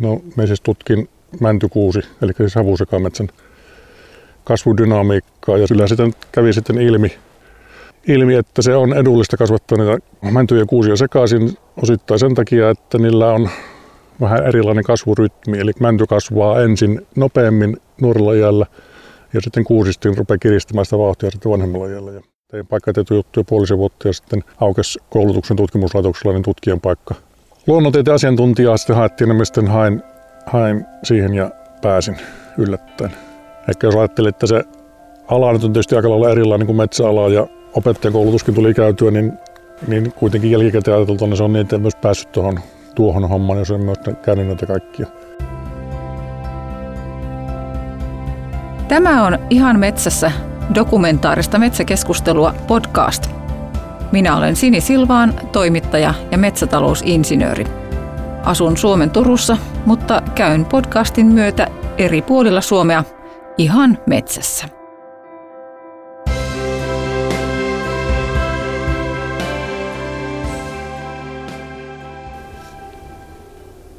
No, me siis tutkin mäntykuusi, eli siis havusekametsän kasvudynamiikkaa ja sillä sitten kävi sitten ilmi, ilmi, että se on edullista kasvattaa niitä mäntyjä kuusia sekaisin osittain sen takia, että niillä on vähän erilainen kasvurytmi. Eli mänty kasvaa ensin nopeammin nuorella iällä ja sitten kuusistin rupeaa kiristämään sitä vauhtia sitten vanhemmalla iällä. Ja tein paikkatieto juttuja puolisen vuotta ja sitten aukesi koulutuksen tutkimuslaitoksella niin tutkijan paikka. Luonnontieteen asiantuntijaa sitten haettiin ja sitten hain, hain siihen ja pääsin yllättäen. Ehkä jos ajattelin, että se ala nyt on tietysti aika lailla erilainen kuin metsäala ja opettajakoulutuskin tuli käytyä, niin, niin kuitenkin jälkikäteen ajateltuna se on niin, että myös päässyt tuohon, tuohon hommaan, jos en myös käynyt näitä kaikkia. Tämä on Ihan metsässä dokumentaarista metsäkeskustelua podcast. Minä olen Sini Silvaan, toimittaja ja metsätalousinsinööri. Asun Suomen Turussa, mutta käyn podcastin myötä eri puolilla Suomea ihan metsässä.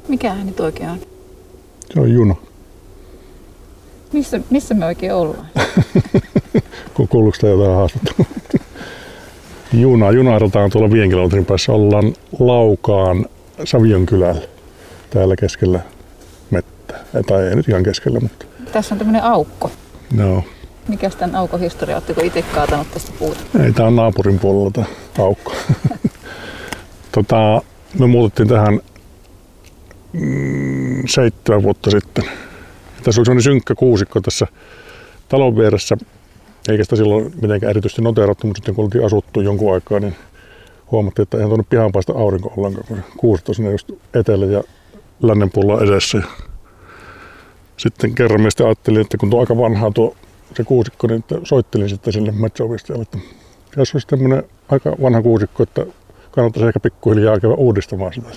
Mikä ääni oikein on? Se on juna. Missä, missä me oikein ollaan? Kuuluuko tämä jotain haastattelua? Juna. Junailtaan tuolla viiden kilometrin päässä. Ollaan Laukaan Savion kylällä. Täällä keskellä mettä. Tai ei nyt ihan keskellä, mutta... Tässä on tämmöinen aukko. No. Mikä tämän aukon historia? Oletteko itse kaatanut tästä puuta? Ei, tämä on naapurin puolella tämä aukko. tota, me muutettiin tähän mm, seitsemän vuotta sitten. Tässä oli sellainen synkkä kuusikko tässä talon vieressä, eikä sitä silloin mitenkään erityisesti noteerattu, mutta sitten kun oltiin asuttu jonkun aikaa, niin huomattiin, että eihän tuonne pihaan paista aurinko ollenkaan, kun kuuset on sinne just etelä ja lännen puolella edessä. Sitten kerran miestä ajattelin, että kun tuo aika vanhaa tuo se kuusikko, niin soittelin sitten sille metsäopistajalle, että jos olisi tämmöinen aika vanha kuusikko, että kannattaisi ehkä pikkuhiljaa käydä uudistamaan sitä.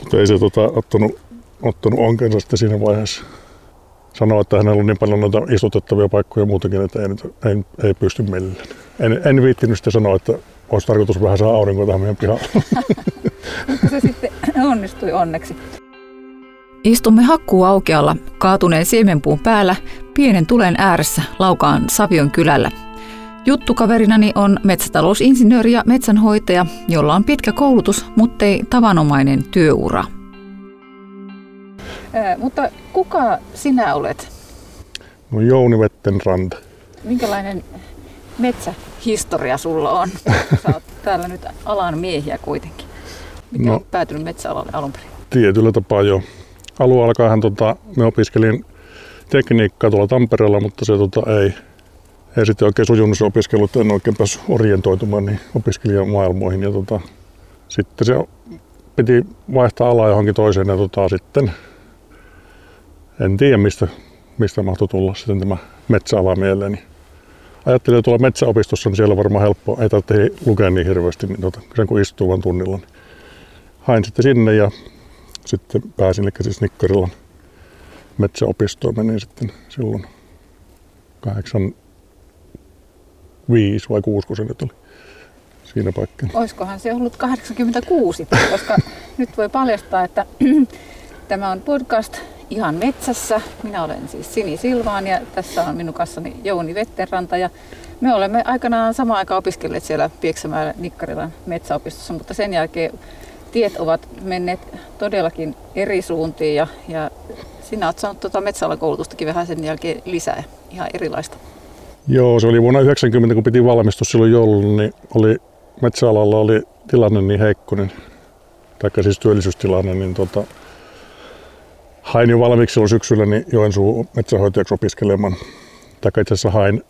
Mutta ei se tota, ottanut, ottanut onkensa sitten siinä vaiheessa. Sanoa, että hänellä on niin paljon noita istutettavia paikkoja muutenkin, että ei, ei, ei pysty millään. En, en viittinyt sitten sanoa, että olisi tarkoitus vähän saa aurinkoa tähän meidän pihaan. se sitten onnistui onneksi. Istumme hakkuuaukealla kaatuneen siemenpuun päällä pienen tulen ääressä Laukaan Savion kylällä. Juttukaverinani on metsätalousinsinööri ja metsänhoitaja, jolla on pitkä koulutus, mutta ei tavanomainen työura. Mutta kuka sinä olet? No Jouni Vettenranta. Minkälainen metsähistoria sulla on? Sä oot täällä nyt alan miehiä kuitenkin. Miten no, on päätynyt metsäalalle alun perin? Tietyllä tapaa jo. Alun alkaen tota, me opiskelin tekniikkaa tuolla Tampereella, mutta se tota, ei, ei sitten oikein sujunut se opiskelu, että en oikein päässyt orientoitumaan niin opiskelijamaailmoihin. Ja tota, sitten se piti vaihtaa alaa johonkin toiseen ja tota, sitten en tiedä mistä, mistä mahtoi tulla sitten tämä metsäala mieleeni. Ajattelin, että tuolla metsäopistossa, niin siellä on varmaan helppo, ei tarvitse lukea niin hirveästi, niin tota, sen kun istuu vaan tunnilla. Niin hain sitten sinne ja sitten pääsin, eli siis Nikkarilan metsäopistoon menin sitten silloin 85 vai 6, kun se nyt oli siinä paikkaa. Olisikohan se ollut 86, koska nyt voi paljastaa, että tämä on podcast ihan metsässä. Minä olen siis Sini Silvaan ja tässä on minun kanssani Jouni Vetteranta ja me olemme aikanaan samaan aikaan opiskelleet siellä Pieksämäellä Nikkarilan metsäopistossa, mutta sen jälkeen tiet ovat menneet todellakin eri suuntiin ja, ja sinä olet saanut tuota metsäalakoulutustakin vähän sen jälkeen lisää, ihan erilaista. Joo, se oli vuonna 90, kun piti valmistua silloin joulun, niin oli, metsäalalla oli tilanne niin heikko, niin, tai siis työllisyystilanne, niin tota, hain jo valmiiksi silloin syksyllä niin Joensuun metsähoitajaksi opiskelemaan. Tai itse asiassa hain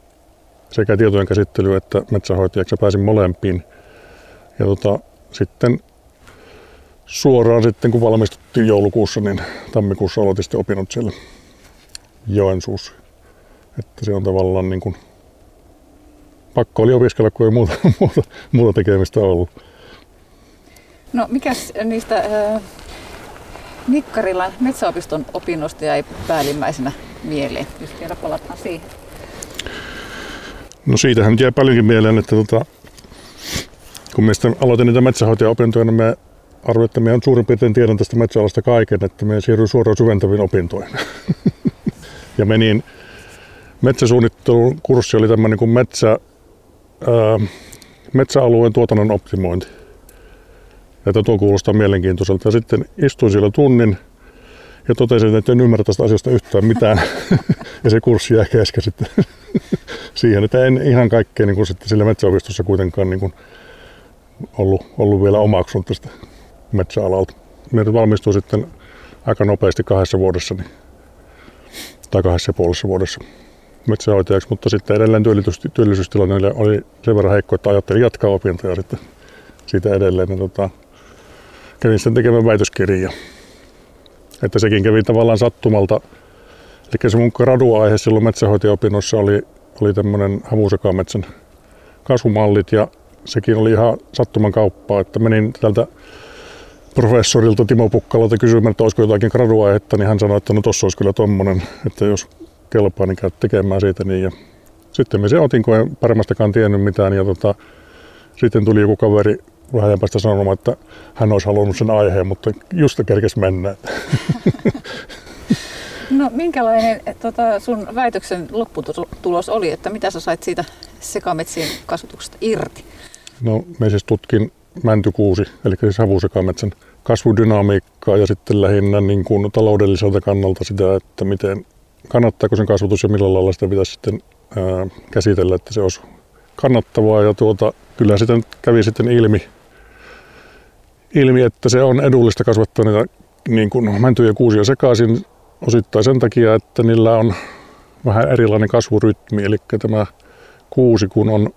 sekä tietojen käsittelyä että metsähoitajaksi ja pääsin molempiin. Ja tota, sitten suoraan sitten, kun valmistuttiin joulukuussa, niin tammikuussa aloitin sitten opinnot siellä Joensuussa. Että se on tavallaan niin kuin, pakko oli opiskella, kun ei muuta, muuta, muuta tekemistä ollut. No mikäs niistä äh, Nikkarilan metsäopiston opinnoista jäi päällimmäisenä mieleen, jos vielä palataan siihen? No siitähän jäi paljonkin mieleen, että tota, kun me aloitin niitä metsähoitajaopintoja, niin me arvioin, että minä suurin piirtein tiedän tästä metsäalasta kaiken, että minä siirryin suoraan syventäviin opintoihin. ja menin metsäsuunnittelun kurssi oli tämmöinen kuin metsä, ää, metsäalueen tuotannon optimointi. Ja tuo kuulostaa mielenkiintoiselta. Ja sitten istuin siellä tunnin ja totesin, että en ymmärrä tästä asiasta yhtään mitään. ja se kurssi jäi kesken sitten siihen, että en ihan kaikkea niin kuin sitten sillä metsäopistossa kuitenkaan niin kuin ollut, ollut vielä omaksunut tästä metsäalalta. Minä valmistuin sitten aika nopeasti kahdessa vuodessa, niin, tai kahdessa ja puolessa vuodessa metsähoitajaksi, mutta sitten edelleen työllisyystilanne oli sen verran heikko, että ajattelin jatkaa opintoja sitten siitä edelleen. Niin tota, kävin sitten tekemään väitöskirjaa. Että sekin kävi tavallaan sattumalta. Eli se mun graduaihe silloin metsähoitajaopinnossa oli, oli tämmöinen havusekametsän kasvumallit ja sekin oli ihan sattuman kauppaa, että menin tältä professorilta Timo Pukkalalta kysymään, että olisiko jotakin graduaihetta, niin hän sanoi, että no tossa olisi kyllä tommonen, että jos kelpaa, niin käy tekemään siitä. Niin ja sitten me se otin, kun en paremmastakaan tiennyt mitään. Ja tota, sitten tuli joku kaveri vähän päästä sanomaan, että hän olisi halunnut sen aiheen, mutta just kerkes mennä. No minkälainen tota, sun väitöksen lopputulos oli, että mitä sä sait siitä sekametsien kasvatuksesta irti? No me siis tutkin mäntykuusi, eli siis havusekametsän kasvudynamiikkaa ja sitten lähinnä niin kuin taloudelliselta kannalta sitä, että miten kannattaako sen kasvatus ja millä lailla sitä pitäisi sitten ää, käsitellä, että se olisi kannattavaa. Ja tuota, kyllä sitten kävi sitten ilmi, ilmi, että se on edullista kasvattaa niitä niin kuin mäntyjä kuusia sekaisin osittain sen takia, että niillä on vähän erilainen kasvurytmi. Eli tämä kuusi, kun on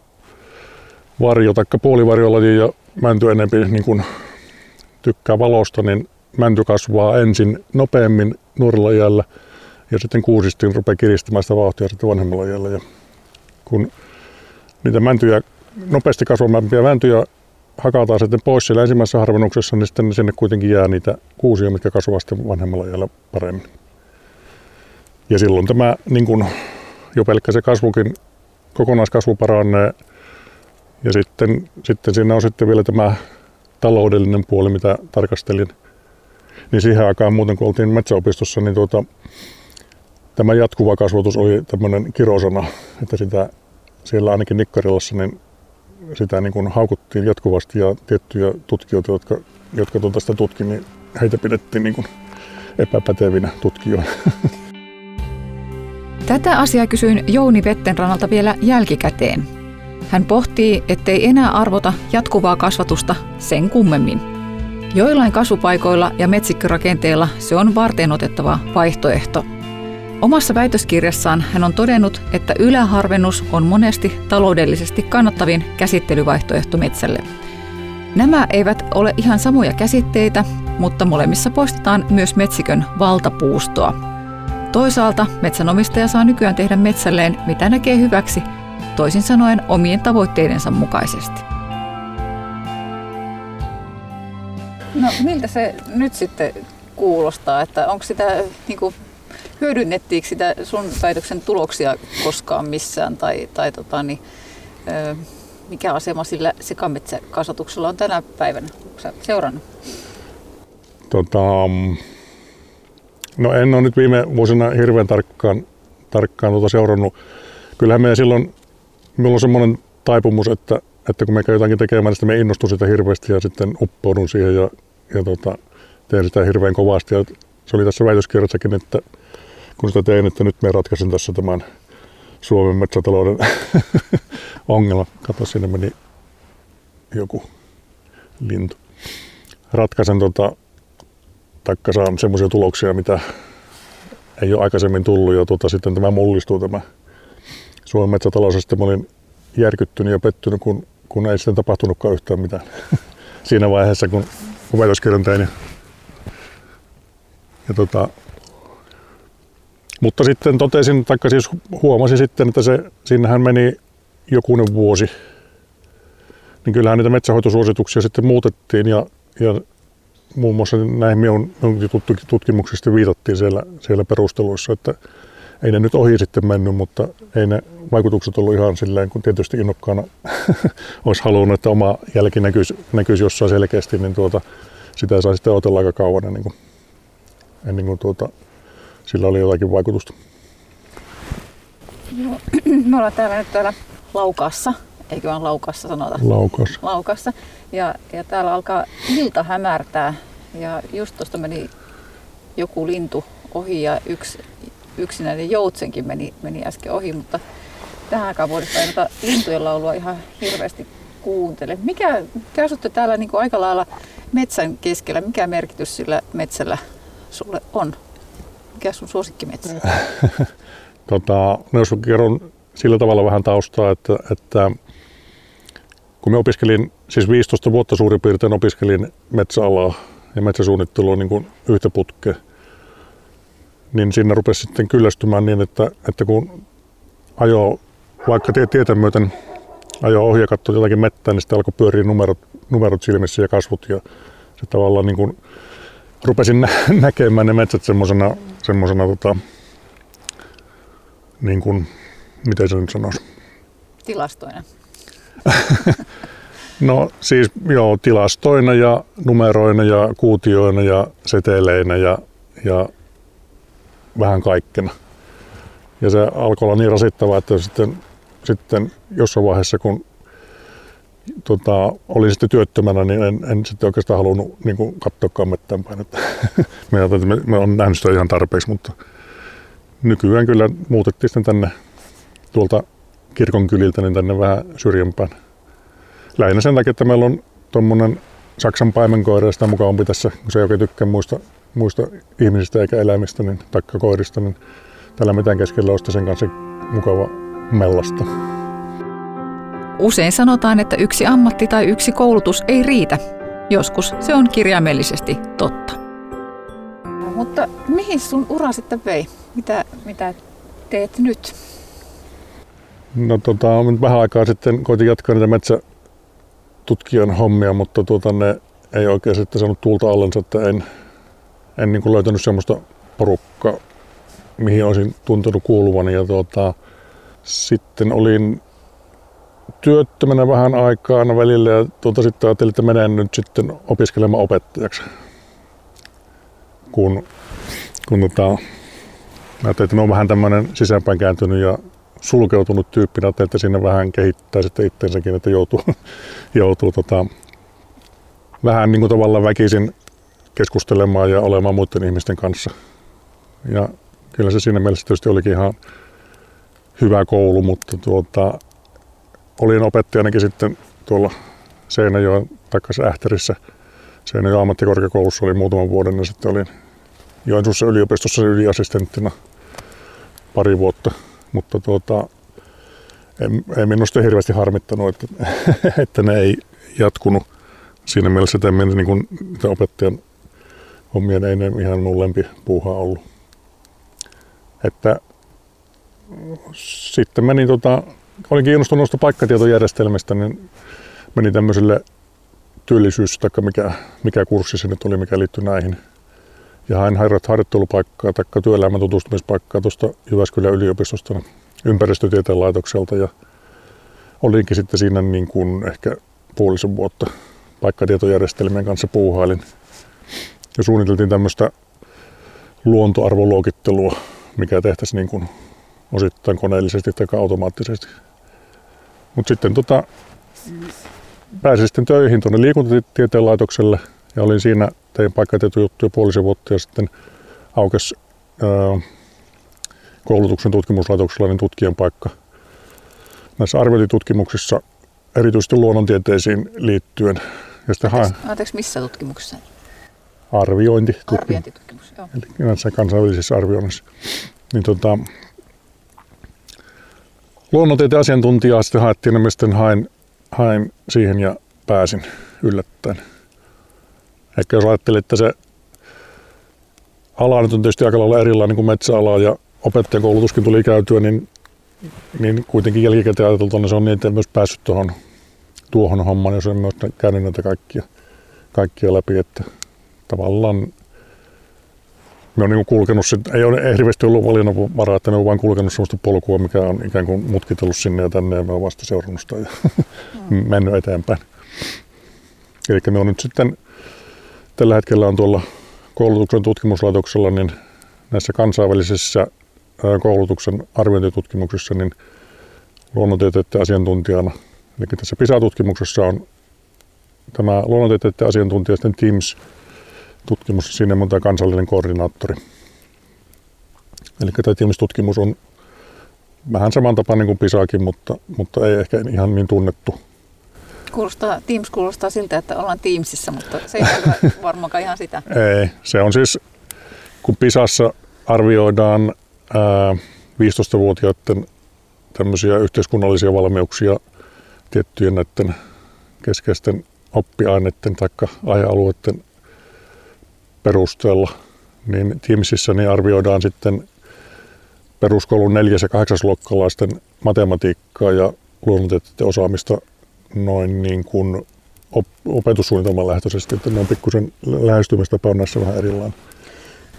varjo tai puolivarjolaji ja mänty enempi niin kuin tykkää valosta, niin mänty kasvaa ensin nopeammin nuorella iällä – ja sitten kuusistin rupeaa kiristämään sitä vauhtia sitten vanhemmalla iällä. Ja kun niitä mäntyjä, nopeasti kasvavampia mäntyjä hakataan sitten pois siellä ensimmäisessä harvennuksessa, niin sitten sinne kuitenkin jää niitä kuusia, mitkä kasvavat sitten vanhemmalla iällä paremmin. Ja silloin tämä niin kun, jo pelkkä se kasvukin, kokonaiskasvu paranee. Ja sitten, sitten siinä on sitten vielä tämä taloudellinen puoli, mitä tarkastelin. Niin siihen aikaan muuten, kun oltiin metsäopistossa, niin tuota, tämä jatkuva kasvatus oli tämmöinen kirosana, että sitä siellä ainakin Nikkarilassa niin sitä niin kuin haukuttiin jatkuvasti ja tiettyjä tutkijoita, jotka, jotka tuota sitä tutki, niin heitä pidettiin niin kuin epäpätevinä tutkijoina. Tätä asiaa kysyin Jouni Vettenrannalta vielä jälkikäteen. Hän pohtii, ettei enää arvota jatkuvaa kasvatusta sen kummemmin. Joillain kasvupaikoilla ja metsikkörakenteilla se on varteenotettava vaihtoehto – Omassa väitöskirjassaan hän on todennut, että yläharvennus on monesti taloudellisesti kannattavin käsittelyvaihtoehto metsälle. Nämä eivät ole ihan samoja käsitteitä, mutta molemmissa poistetaan myös metsikön valtapuustoa. Toisaalta metsänomistaja saa nykyään tehdä metsälleen mitä näkee hyväksi, toisin sanoen omien tavoitteidensa mukaisesti. No miltä se nyt sitten kuulostaa, että onko sitä niin kuin hyödynnettiinkö sitä sun väitöksen tuloksia koskaan missään tai, tai tota, niin, ö, mikä asema sillä sekametsäkasvatuksella on tänä päivänä? Onko seurannut? Tota, no en ole nyt viime vuosina hirveän tarkkaan, tarkkaan tuota seurannut. Kyllähän meidän silloin, minulla on semmoinen taipumus, että, että kun me käy jotakin tekemään, niin me innostun sitä hirveästi ja sitten uppoudun siihen ja, ja tota, teen sitä hirveän kovasti. Ja se oli tässä väitöskirjassakin, että kun sitä tein, että nyt me ratkaisen tässä tämän Suomen metsätalouden ongelma. Kato, sinne meni joku lintu. Ratkaisen tota, taikka saan semmoisia tuloksia, mitä ei ole aikaisemmin tullut. Ja tota, sitten tämä mullistuu tämä Suomen metsätalous. Sitten mä olin järkyttynyt ja pettynyt, kun, kun ei sitten tapahtunutkaan yhtään mitään siinä vaiheessa, kun, väitöskirjan tein. Ja, ja tota, mutta sitten totesin, tai siis huomasin sitten, että se, sinnehän meni jokunen vuosi. Niin kyllähän niitä metsähoitosuosituksia sitten muutettiin ja, ja muun muassa näihin minun, minun tutkimuksista viitattiin siellä, siellä perusteluissa, että ei ne nyt ohi sitten mennyt, mutta ei ne vaikutukset ollut ihan silleen, kun tietysti innokkaana olisi halunnut, että oma jälki näkyisi, näkyisi jossain selkeästi, niin tuota, sitä sai sitten otella aika kauan ennen kuin, ennen kuin tuota, sillä oli jotakin vaikutusta. Joo. Me ollaan täällä nyt täällä Laukassa, eikö vaan Laukassa sanota? Laukassa. Laukassa. Ja, ja täällä alkaa ilta hämärtää ja just tuosta meni joku lintu ohi ja yksi yksinäinen joutsenkin meni, meni äsken ohi, mutta tähän aikaan vuodesta ei noita lintujen laulua ihan hirveästi kuuntele. Mikä, te asutte täällä niin kuin aika lailla metsän keskellä. Mikä merkitys sillä metsällä sulle on? Mikä sun suosikkimetsä? tota, no jos kerron sillä tavalla vähän taustaa, että, että kun me opiskelin, siis 15 vuotta suurin piirtein opiskelin metsäalaa ja metsäsuunnittelua niin kuin yhtä putkea, niin siinä rupesi sitten kyllästymään niin, että, että kun ajo vaikka tie, tietä myöten ajo ohi ja katsoi jotakin mettää, niin sitten alkoi pyöriä numerot, numerot silmissä ja kasvot ja se tavallaan niin kuin rupesin nä- näkemään ne metsät semmoisena, semmoisena tota, niin kuin, miten se nyt sanoisi? Tilastoina. no siis joo, tilastoina ja numeroina ja kuutioina ja seteleinä ja, ja vähän kaikkena. Ja se alkoi olla niin rasittavaa, että sitten, sitten jossain vaiheessa, kun tota, olin sitten työttömänä, niin en, en sitten oikeastaan halunnut niin kuin katsoakaan mettään päin. Että me, me, me on nähnyt sitä ihan tarpeeksi, mutta nykyään kyllä muutettiin sitten tänne tuolta kirkon kyliltä niin tänne vähän syrjempään. Lähinnä sen takia, että meillä on tuommoinen Saksan paimenkoira ja sitä mukavampi tässä, kun se ei oikein tykkää muista, muista ihmisistä eikä eläimistä, niin, taikka koirista, niin tällä mitään keskellä olisi sen kanssa mukava mellasta. Usein sanotaan, että yksi ammatti tai yksi koulutus ei riitä. Joskus se on kirjaimellisesti totta. Mutta mihin sun ura sitten vei? Mitä, mitä teet nyt? No tota, nyt vähän aikaa sitten koitin jatkaa niitä metsätutkijan hommia, mutta tuota, ne ei oikein sitten saanut tuulta allensa, että en, en niin kuin löytänyt semmoista porukkaa, mihin olisin tuntunut kuuluvani. Ja tuota, sitten olin työttömänä vähän aikaa välillä ja tuota, sitten ajattelin, että menen nyt sitten opiskelemaan opettajaksi. Kun, kun tota, mä ajattelin, että mä oon vähän tämmöinen sisäänpäin kääntynyt ja sulkeutunut tyyppi, ajattelin, että siinä vähän kehittää sitten itsensäkin, että joutuu, joutuu tota, vähän niin kuin tavallaan väkisin keskustelemaan ja olemaan muiden ihmisten kanssa. Ja kyllä se siinä mielessä tietysti olikin ihan hyvä koulu, mutta tuota, olin opettajanakin sitten tuolla Seinäjoen takaisin Ähtärissä. Seinäjoen ammattikorkeakoulussa oli muutaman vuoden ja sitten olin Joensuussa yliopistossa yliassistenttina pari vuotta. Mutta tuota, ei, ei minusta hirveästi harmittanut, että, että ne ei jatkunut siinä mielessä, että en niin kuin, opettajan hommien ei ne ihan mun lempi puuhaa ollut. Että sitten menin tota, olin kiinnostunut noista paikkatietojärjestelmistä, niin menin tämmöiselle työllisyys- tai mikä, mikä kurssi se nyt oli, mikä liittyi näihin. Ja hain harjoittelupaikkaa tai työelämän tutustumispaikkaa tuosta Jyväskylän yliopistosta ympäristötieteen laitokselta ja olinkin sitten siinä niin kuin ehkä puolisen vuotta paikkatietojärjestelmien kanssa puuhailin. Ja suunniteltiin tämmöistä luontoarvoluokittelua, mikä tehtäisiin niin kuin osittain koneellisesti tai automaattisesti. Mutta sitten tota, pääsin sitten töihin tuonne liikuntatieteen laitokselle ja olin siinä, tein paikkatietujuttuja puolisen vuotta ja sitten aukesi koulutuksen tutkimuslaitoksella niin tutkijan paikka näissä arviointitutkimuksissa, erityisesti luonnontieteisiin liittyen. Ja sitten anteeksi, anteeksi, missä tutkimuksessa? Arviointi. Arviointitutkimus, joo. Eli näissä kansainvälisissä arvioinnissa. Niin tota, luonnontieteen asiantuntijaa sitten haettiin, ja sitten hain, hain siihen ja pääsin yllättäen. Ehkä jos ajattelin, että se ala nyt on tietysti aika lailla erilainen kuin metsäala ja opettajan koulutuskin tuli käytyä, niin, niin kuitenkin jälkikäteen ajateltuna se on niin, että en myös päässyt tuohon, tuohon hommaan, jos en myös käynyt näitä kaikkia, kaikkia läpi, että tavallaan me on niin kulkenut, ei ole hirveästi ollut valinnanvaraa, että ne on vain kulkenut sellaista polkua, mikä on ikään kuin mutkitellut sinne ja tänne ja me on vasta seurannut sitä ja mm. mennyt eteenpäin. Eli me on nyt sitten tällä hetkellä on tuolla koulutuksen tutkimuslaitoksella niin näissä kansainvälisissä koulutuksen arviointitutkimuksissa niin luonnontieteiden asiantuntijana. Eli tässä PISA-tutkimuksessa on tämä luonnontieteiden asiantuntija sitten siinä on tämä kansallinen koordinaattori. Eli tämä TIMS-tutkimus on vähän saman tapaan kuin PISAkin, mutta, mutta ei ehkä ihan niin tunnettu. Kuulostaa, Teams kuulostaa siltä, että ollaan Teamsissa, mutta se ei ole varmaankaan ihan sitä. Ei, se on siis, kun PISassa arvioidaan ää, 15-vuotiaiden tämmöisiä yhteiskunnallisia valmiuksia tiettyjen näiden keskeisten oppiaineiden tai aihealueiden perusteella, niin Teamsissa niin arvioidaan sitten peruskoulun neljäs- ja kahdeksasluokkalaisten matematiikkaa ja luonnontieteiden osaamista noin niin kuin op- opetussuunnitelman lähtöisesti, että ne on pikkusen lähestymistapa on näissä vähän erilainen.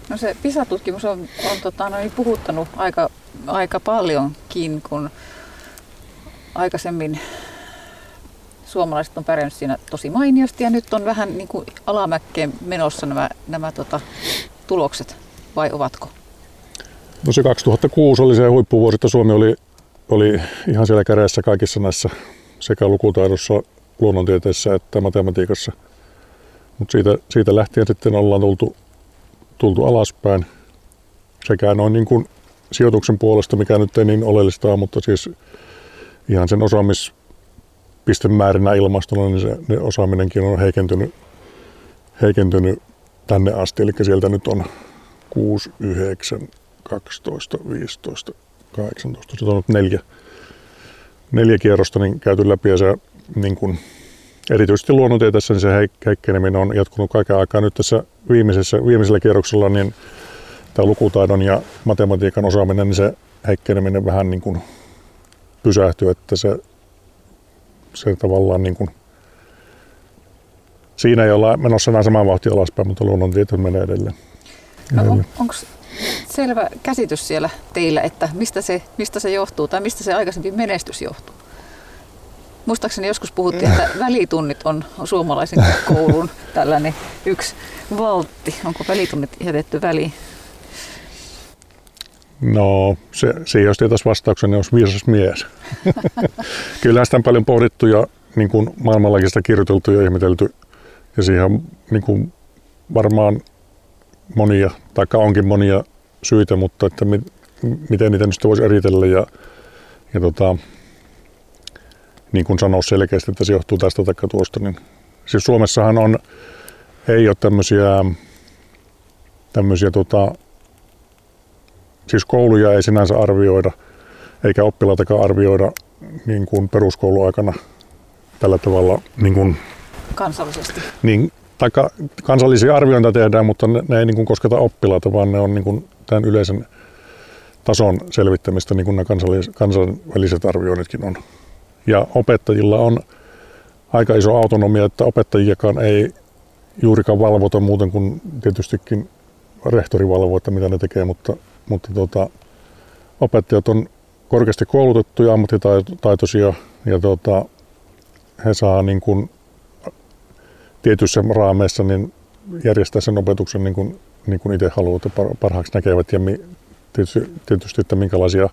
No se PISA-tutkimus on, on tota, noin puhuttanut aika, aika paljonkin, kun aikaisemmin suomalaiset on pärjännyt siinä tosi mainiosti ja nyt on vähän niin kuin alamäkkeen menossa nämä, nämä tota, tulokset, vai ovatko? No se 2006 oli se huippuvuosi, että Suomi oli, oli ihan siellä kädessä kaikissa näissä sekä lukutaidossa, luonnontieteessä että matematiikassa. Mutta siitä, siitä lähtien sitten ollaan tultu, tultu alaspäin sekä noin niin kuin sijoituksen puolesta, mikä nyt ei niin oleellista ole, mutta siis ihan sen osaamispistemäärinä ilmastona, niin se ne osaaminenkin on heikentynyt, heikentynyt tänne asti. Eli sieltä nyt on 6, 9, 12, 15, 18, se on nyt neljä, neljä kierrosta niin käyty läpi ja se niin kuin, erityisesti luonnontieteessä niin se heikkeneminen on jatkunut kaiken aikaa. Nyt tässä viimeisessä, viimeisellä kierroksella niin tämä lukutaidon ja matematiikan osaaminen, niin se heikkeneminen vähän niin kuin pysähtyy, että se, se tavallaan niin kuin, siinä ei olla menossa enää samaan vauhtia alaspäin, mutta luonnontieteet menee edelleen. No, on, onko selvä käsitys siellä teillä, että mistä se, mistä se johtuu tai mistä se aikaisempi menestys johtuu? Muistaakseni joskus puhuttiin, että välitunnit on suomalaisen koulun tällainen yksi valtti. Onko välitunnit jätetty väliin? No, se, se jos tietäisi vastauksen, niin olisi viisas mies. Kyllähän sitä on paljon pohdittu ja niin kuin maailmallakin sitä kirjoiteltu ja ihmetelty. Ja siihen on niin kuin varmaan monia, tai onkin monia syitä, mutta että mi, miten niitä nyt voisi eritellä ja, ja tota, niin kuin sanoa selkeästi, että se johtuu tästä tai tuosta. Niin. Siis Suomessahan on, ei ole tämmöisiä, tämmöisiä tota, siis kouluja ei sinänsä arvioida, eikä oppilaitakaan arvioida niin kuin peruskouluaikana tällä tavalla niin kuin, kansallisesti. Niin, taikka kansallisia arviointeja tehdään, mutta ne, ne ei niin kuin kosketa oppilaita, vaan ne on niin kuin tämän yleisen tason selvittämistä, niin kuin nämä kansainväliset arvioinnitkin on. Ja opettajilla on aika iso autonomia, että opettajiakaan ei juurikaan valvota muuten kuin tietystikin rehtori valvoo, että mitä ne tekee, mutta, mutta tota, opettajat on korkeasti koulutettuja, ammattitaitoisia ja tota, he saa niin kuin tietyissä raameissa niin järjestää sen opetuksen niin kuin, niin kuin itse haluavat parhaaksi näkevät ja mi, tietysti, tietysti, että minkälaisia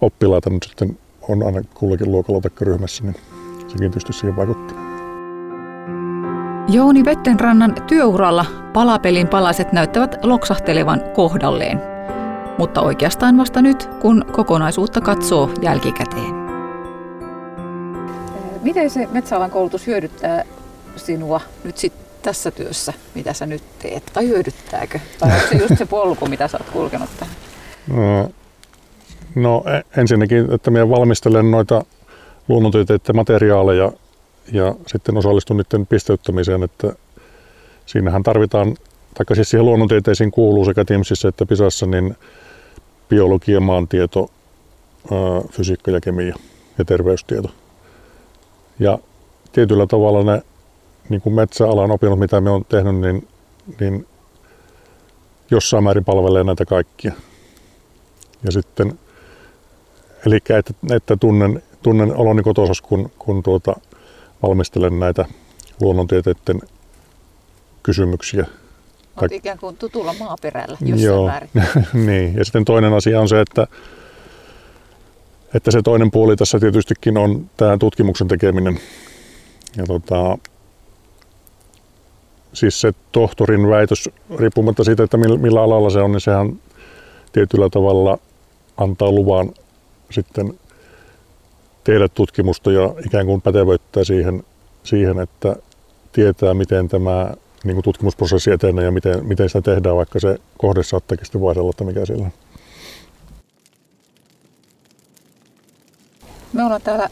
oppilaita nyt sitten on aina kullakin luokalla tai ryhmässä, niin sekin tietysti siihen vaikuttaa. Jouni Vettenrannan työuralla palapelin palaset näyttävät loksahtelevan kohdalleen, mutta oikeastaan vasta nyt, kun kokonaisuutta katsoo jälkikäteen. Miten se metsäalan koulutus hyödyttää sinua nyt sitten tässä työssä, mitä sä nyt teet? Tai hyödyttääkö? Tai onko se just se polku, mitä sä oot kulkenut tähän? No, no e, ensinnäkin, että minä valmistelen noita luonnontieteiden materiaaleja ja sitten osallistun niiden pisteyttämiseen, että siinähän tarvitaan, tai siis siihen luonnontieteisiin kuuluu sekä Timsissä että Pisassa, niin biologia, maantieto, fysiikka ja kemia ja terveystieto. Ja tietyllä tavalla ne niin kuin metsäalan opinnot, mitä me on tehnyt, niin, niin jossain määrin palvelee näitä kaikkia. Ja sitten, eli että, että tunnen, tunnen oloni kotosas, kun, kun tuota, valmistelen näitä luonnontieteiden kysymyksiä. Olet ikään kuin tutulla maaperällä jossain Joo. määrin. niin. Ja sitten toinen asia on se, että, että se toinen puoli tässä tietystikin on tämä tutkimuksen tekeminen. Ja tota, siis se tohtorin väitös, riippumatta siitä, että millä, millä alalla se on, niin sehän tietyllä tavalla antaa luvan sitten tehdä tutkimusta ja ikään kuin pätevöittää siihen, siihen että tietää, miten tämä niin kuin tutkimusprosessi etenee ja miten, miten sitä tehdään, vaikka se kohde saattaakin sitten vaihdella, että mikä siellä on. Me ollaan täällä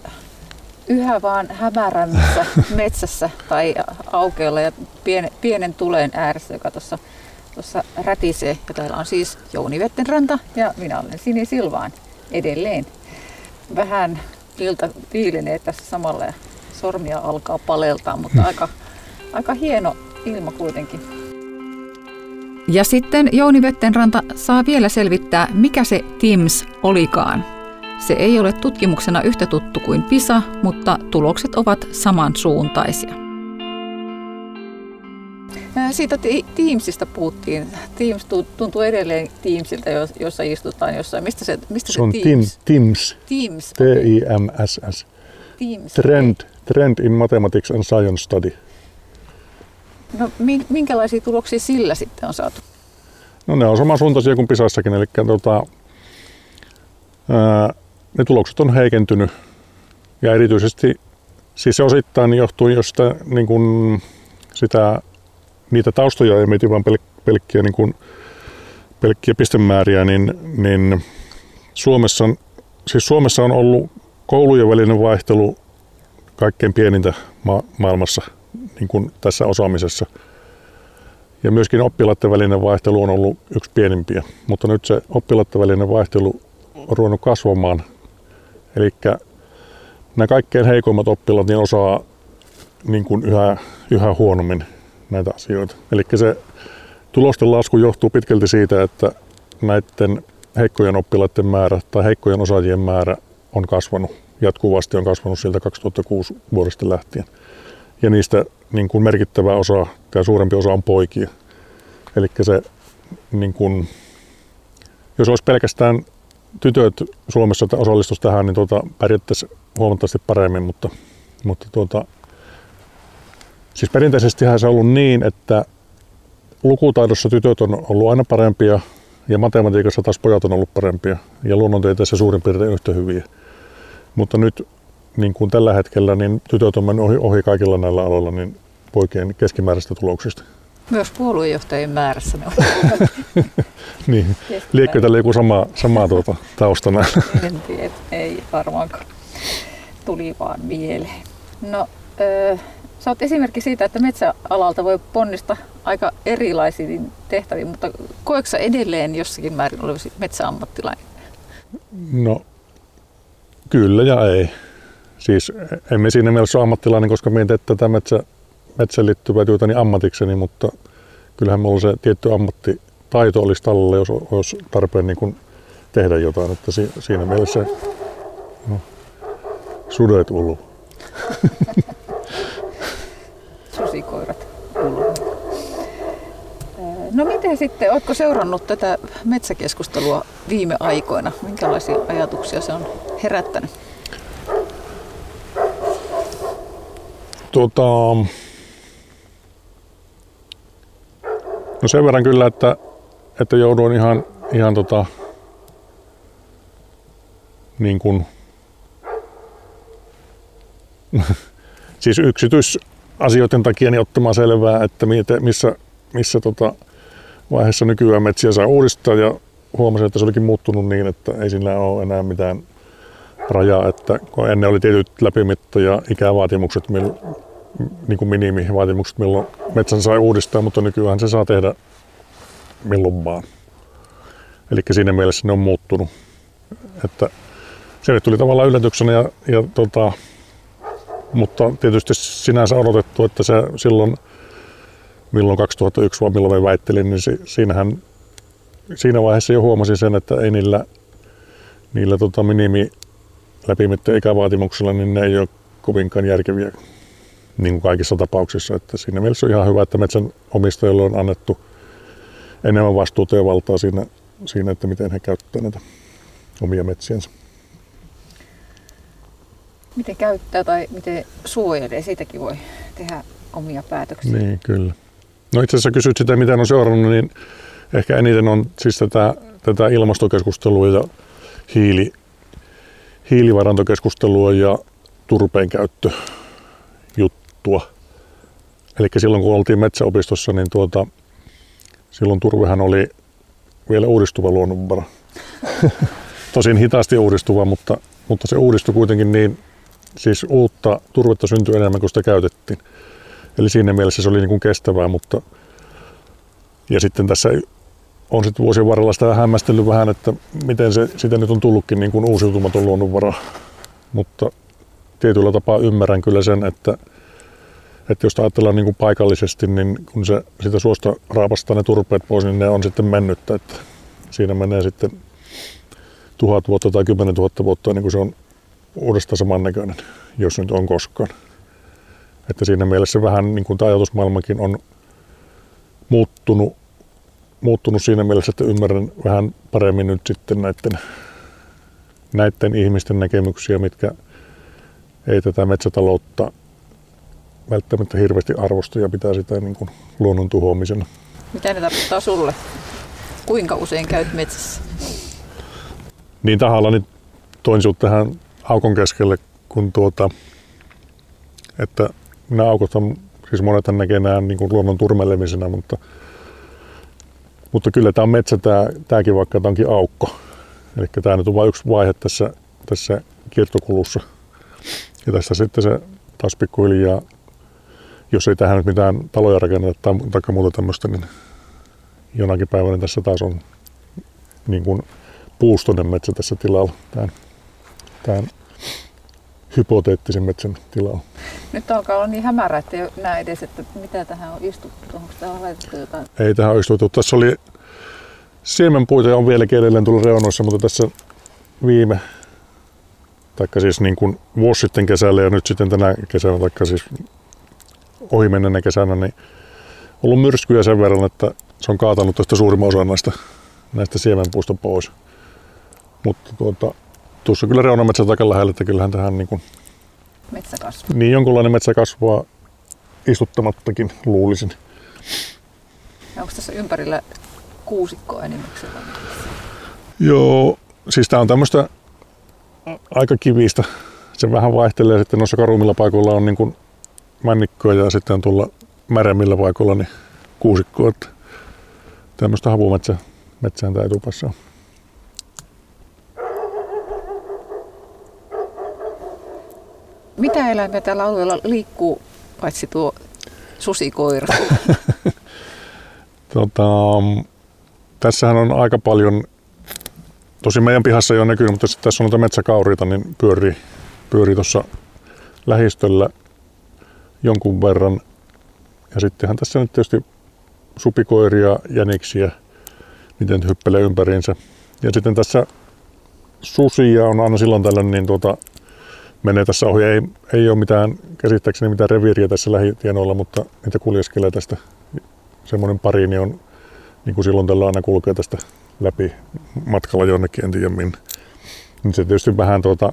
yhä vaan hämärämmässä metsässä tai aukealla ja pienen, pienen tuleen ääressä, joka tuossa tuossa rätisee. Ja täällä on siis Jouni Vettenranta ja minä olen Sini Silvaan edelleen. Vähän ilta viilenee tässä samalla ja sormia alkaa paleltaa, mutta aika, aika hieno ilma kuitenkin. Ja sitten Jouni Vettenranta saa vielä selvittää, mikä se TIMS olikaan. Se ei ole tutkimuksena yhtä tuttu kuin PISA, mutta tulokset ovat samansuuntaisia. Siitä Teamsista puhuttiin. Teams tuntuu edelleen Teamsilta, jossa istutaan jossain. Mistä se, mistä Se se, on Teams? Teams, Teams. T-I-M-S-S. Teams. Trend, Trend in Mathematics and Science Study. No, min- minkälaisia tuloksia sillä sitten on saatu? No ne on samansuuntaisia kuin Pisassakin, eli tota, ää, ne tulokset on heikentynyt. Ja erityisesti, siis se osittain johtuu josta niin kun sitä, niitä taustoja ei mieti vaan pel- pelkkiä, niin kun, pelkkiä pistemääriä, niin, niin Suomessa, on, siis Suomessa on ollut koulujen välinen vaihtelu kaikkein pienintä ma- maailmassa niin kuin tässä osaamisessa. Ja myöskin oppilaiden välinen vaihtelu on ollut yksi pienimpiä, mutta nyt se oppilaiden välinen vaihtelu on ruvennut kasvamaan. Eli nämä kaikkein heikoimmat oppilaat niin osaa niin kuin yhä, yhä huonommin näitä asioita. Eli se tulosten lasku johtuu pitkälti siitä, että näiden heikkojen oppilaiden määrä tai heikkojen osaajien määrä on kasvanut jatkuvasti, on kasvanut sieltä 2006 vuodesta lähtien. Ja niistä niin kuin merkittävä osa, tämä suurempi osa on poikia. Eli se, niin kuin, jos olisi pelkästään tytöt Suomessa osallistuisi tähän, niin tuota, pärjättäisiin huomattavasti paremmin, mutta, mutta tuota, siis perinteisesti se on ollut niin, että lukutaidossa tytöt on ollut aina parempia ja matematiikassa taas pojat on ollut parempia ja luonnontieteessä suurin piirtein yhtä hyviä. Mutta nyt niin kuin tällä hetkellä niin tytöt on mennyt ohi, ohi kaikilla näillä aloilla niin poikien keskimääräistä tuloksista. Myös puoluejohtajien määrässä ne on. niin. Liekö tällä joku sama, sama tuota, tausta näillä? En tiedä, ei varmaankaan. Tuli vaan mieleen. No, öö, sä oot esimerkki siitä, että metsäalalta voi ponnista aika erilaisiin tehtäviin, mutta koetko sä edelleen jossakin määrin olevasi metsäammattilainen? No, kyllä ja ei. Siis emme siinä mielessä ole ammattilainen, koska mietin tätä metsä, metsään liittyvää niin ammatikseni, mutta kyllähän minulla se tietty ammattitaito olisi tällä, jos olisi tarpeen niin kuin tehdä jotain. Että si, siinä mielessä no, sudet ulu. Susikoirat ulu. No miten sitten, oletko seurannut tätä metsäkeskustelua viime aikoina? Minkälaisia ajatuksia se on herättänyt? Tuota, no sen verran kyllä, että, että jouduin ihan, ihan tota, niin kuin, siis yksityisasioiden takia niin ottamaan selvää, että missä, missä tota, vaiheessa nykyään metsiä saa uudistaa. Ja huomasin, että se olikin muuttunut niin, että ei sillä ole enää mitään rajaa, että kun ennen oli tietyt läpimitta ja ikävaatimukset, mil, niin kuin minimivaatimukset, milloin metsän sai uudistaa, mutta nykyään se saa tehdä milloin vaan. Eli siinä mielessä ne on muuttunut. Että se nyt tuli tavallaan yllätyksenä, ja, ja tota, mutta tietysti sinänsä odotettu, että se silloin, milloin 2001 vai milloin me väittelin, niin si, siinähän, siinä vaiheessa jo huomasin sen, että ei niillä, niillä tota minimi läpimitteen ikävaatimuksilla, niin ne ei ole kovinkaan järkeviä. niin kuin kaikissa tapauksissa. Että siinä mielessä on ihan hyvä, että metsän omistajille on annettu enemmän vastuuta ja valtaa siinä, siinä että miten he käyttävät näitä omia metsiänsä. Miten käyttää tai miten suojelee, siitäkin voi tehdä omia päätöksiä. Niin, kyllä. No itse asiassa kysyt sitä, miten on seurannut, niin ehkä eniten on siis tätä, tätä ilmastokeskustelua ja hiili, hiilivarantokeskustelua ja turpeen käyttöjuttua. Eli silloin kun oltiin metsäopistossa, niin tuota, silloin turvehan oli vielä uudistuva luonnonvara. Tosin hitaasti uudistuva, mutta, mutta se uudistui kuitenkin niin, siis uutta turvetta syntyi enemmän kuin sitä käytettiin. Eli siinä mielessä se oli niin kuin kestävää, mutta ja sitten tässä on sitten vuosien varrella sitä hämmästellyt vähän, että miten se sitä nyt on tullutkin niin kuin uusiutumaton luonnonvara. Mutta tietyllä tapaa ymmärrän kyllä sen, että, että jos ajatellaan niin kuin paikallisesti, niin kun se sitä suosta raapastaa ne turpeet pois, niin ne on sitten mennyttä. Että siinä menee sitten tuhat vuotta tai kymmenen tuhatta vuotta, niin kuin se on uudestaan samannäköinen, jos nyt on koskaan. Että siinä mielessä vähän niin kuin tämä ajatusmaailmakin on muuttunut, muuttunut siinä mielessä, että ymmärrän vähän paremmin nyt sitten näiden, näiden ihmisten näkemyksiä, mitkä ei tätä metsätaloutta välttämättä hirveästi arvosta ja pitää sitä niin kuin luonnon tuhoamisena. Mitä ne tarkoittaa sulle? Kuinka usein käyt metsässä? Niin tahallani toin sinut tähän aukon keskelle, kun tuota, että nämä aukot on, siis monet näkee nämä niin kuin luonnon turmelemisenä, mutta, mutta kyllä tämä on metsä, tämä, tämäkin vaikka tämä onkin aukko. Eli tämä nyt on vain yksi vaihe tässä, tässä kiertokulussa. Ja tässä sitten se taas pikkuhiljaa, jos ei tähän nyt mitään taloja rakenneta tai, tai muuta tämmöistä, niin jonakin päivänä tässä taas on niin kuin puustoinen metsä tässä tilalla, tämän, tämän hypoteettisen metsän tilalla. Nyt alkaa olla niin hämärä, että ei näe edes, että mitä tähän on istuttu. Onko tähän laitettu jotain? Ei tähän ole istuttu. Tässä oli siemenpuita on vielä edelleen tuolla reunoissa, mutta tässä viime, taikka siis niin kuin vuosi sitten kesällä ja nyt sitten tänä kesänä, taikka siis ohimennenä kesänä, niin ollut myrskyjä sen verran, että se on kaatanut tästä suurimman osan näistä, näistä siemenpuista pois. Mutta tuota, tuossa kyllä reunametsä aika lähellä, että kyllähän tähän niin kuin, Metsä kasvaa. niin jonkunlainen metsä kasvaa istuttamattakin luulisin. Ja onko tässä ympärillä kuusikkoa enimmäksellä? Joo, siis tää on tämmöistä aika kivistä. Se vähän vaihtelee sitten noissa karummilla paikoilla on niin kuin männikköä ja sitten tuolla märemmillä paikoilla niin kuusikkoa. Että tämmöistä havumetsä metsään tämä etupassa on. Mitä eläimiä tällä alueella liikkuu, paitsi tuo susikoira? Tota, tässähän on aika paljon, tosi meidän pihassa ei ole näkynyt, mutta tässä on noita metsäkauriita, niin pyörii, pyörii tuossa lähistöllä jonkun verran. Ja sittenhän tässä nyt tietysti supikoiria, jäniksiä, miten hyppelee ympäriinsä. Ja sitten tässä susia on aina silloin tällöin, niin tuota, menee tässä ohi. Ei, ei ole mitään, käsittääkseni mitään reviiriä tässä lähitienoilla, mutta niitä kuljeskelee tästä. Semmoinen pari niin on, niin kuin silloin tällä aina kulkee tästä läpi matkalla jonnekin, en tiedä minne. Niin se tietysti vähän tuota,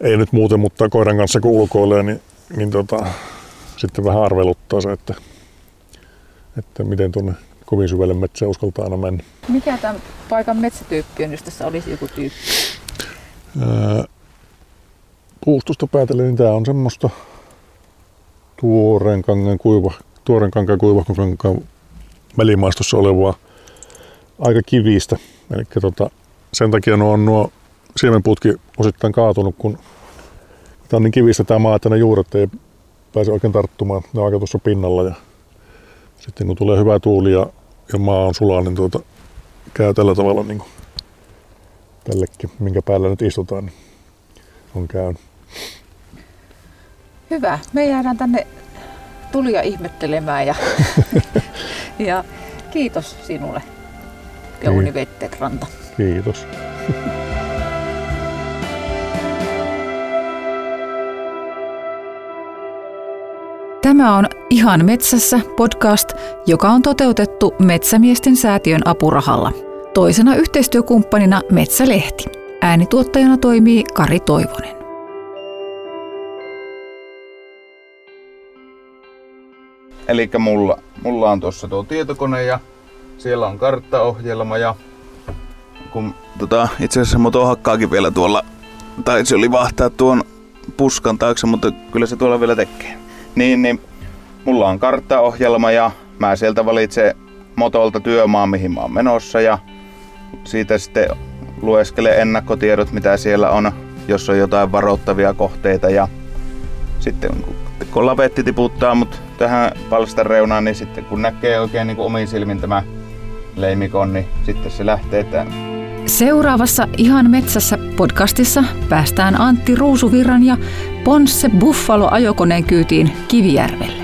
ei nyt muuten, mutta koiran kanssa kun ulkoilee, niin, niin tota, sitten vähän arveluttaa se, että, että miten tuonne kovin syvälle metsään uskaltaa aina mennä. Mikä tämän paikan metsätyyppi on, jos tässä olisi joku tyyppi? Ää, puustosta päätellen, niin tämä on semmoista tuoreen kangan kuiva, tuoreen kangan kuivahkokankaan välimaastossa olevaa aika kivistä. Eli tota, sen takia nuo on nuo siemenputki osittain kaatunut, kun tämä on niin kivistä tämä maa, että ne juuret ei pääse oikein tarttumaan. Ne on aika tuossa pinnalla ja sitten kun tulee hyvä tuuli ja, ja maa on sulaa, niin tuota, käy tällä tavalla niin kuin tällekin, minkä päällä nyt istutaan, niin on käynyt. Hyvä. Me jäädään tänne tulia ihmettelemään ja, ja kiitos sinulle, Jouni Vetteranta. Kiitos. Tämä on Ihan metsässä podcast, joka on toteutettu Metsämiesten säätiön apurahalla. Toisena yhteistyökumppanina Metsälehti. Äänituottajana toimii Kari Toivonen. Eli mulla, mulla on tuossa tuo tietokone ja siellä on karttaohjelma ja kun tota, itse asiassa moto hakkaakin vielä tuolla, tai se oli vahtaa tuon puskan taakse, mutta kyllä se tuolla vielä tekee. Niin, niin mulla on karttaohjelma ja mä sieltä valitsen motolta työmaa, mihin mä oon menossa ja siitä sitten lueskele ennakkotiedot, mitä siellä on, jos on jotain varoittavia kohteita ja sitten kun lavetti tiputtaa mut tähän palstan reunaan, niin sitten kun näkee oikein niin omiin silmin tämä leimikon, niin sitten se lähtee etään. Seuraavassa Ihan metsässä podcastissa päästään Antti Ruusuvirran ja Ponsse Buffalo ajokoneen kyytiin Kivijärvelle.